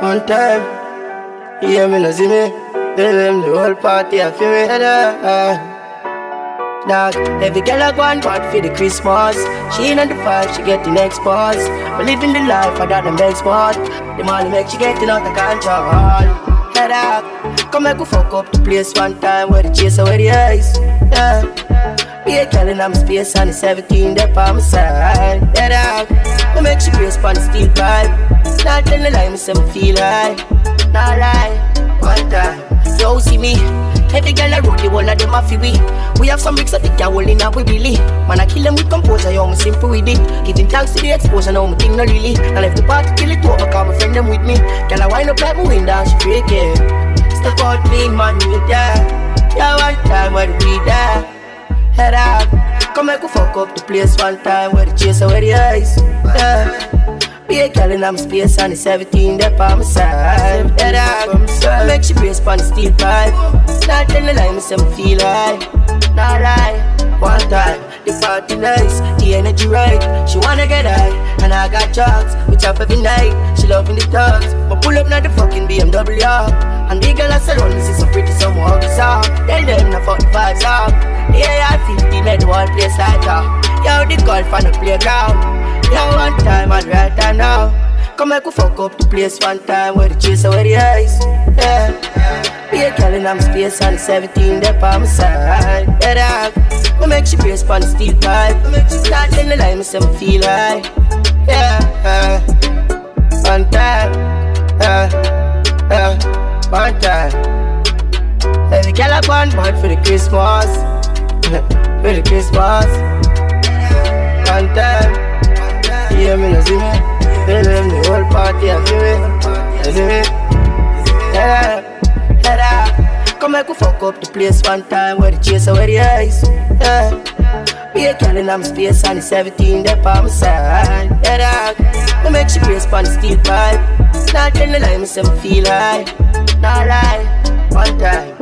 One time, hear me, no see me. Tell them the whole party, I feel me. Dog, every girl I go and bought for the Christmas. She ain't on the five, she get the next boss. But living the life, I got the next spot. The money make she getting out the control. Up, come make we fuck up the place one time where the chaser, where the ice. Yeah. Be a girl in my space and the 17 there by my side. Head up, on the steel pipe. Not tell the lie, me say me feel high. Not lie, one time. Yo, see me. Every girl I roll the one of them a fi we We have some bricks that think are in a we really Man I kill them with composure, yo, me simple with it Giving thanks to the exposure, now me think no really And if the party kill it over, cause my friend them with me Girl I wind up like me wind down, she freaking Step out clean, man, we there Come make we fuck up the place one time Where the chaser, where the ice Yeah be a girl in my space and the 17 there by my side. Head up, make she brace on the steel pipe. Not tell the lie, me say me feel high. Not lie, one time the party nice, the energy right. She wanna get high, and I got drugs. We chop every night. She loving the thugs, but pull up not the fucking BMW. And the girl I walks up. Tell them not fuck the vibes up. Yeah, I 50 made the whole place like that. Yo, the golf on the playground. Yeah, one time and right time now. Come make we fuck up the place one time where the chaser, where the ice. Yeah. Be a girl in my space and the 17 there by my side. Yeah, dog. We make she brace on the steel pipe. She Start in the line, me say me feel high. Yeah. One time. Uh, uh, one time. Girl I want born for the Christmas. for the Christmas. One time. Yeah, me no see me. Tell them the whole party, I feel me. You see me? Yeah, yeah. Come make we fuck up the place one time where the chaser, where the ice. Yeah. Be a girl in my space and the 17 there by my side. Yeah, dog. We make she brace on the steel pipe. Not tell the lie, me say me feel high. Not lie, one time.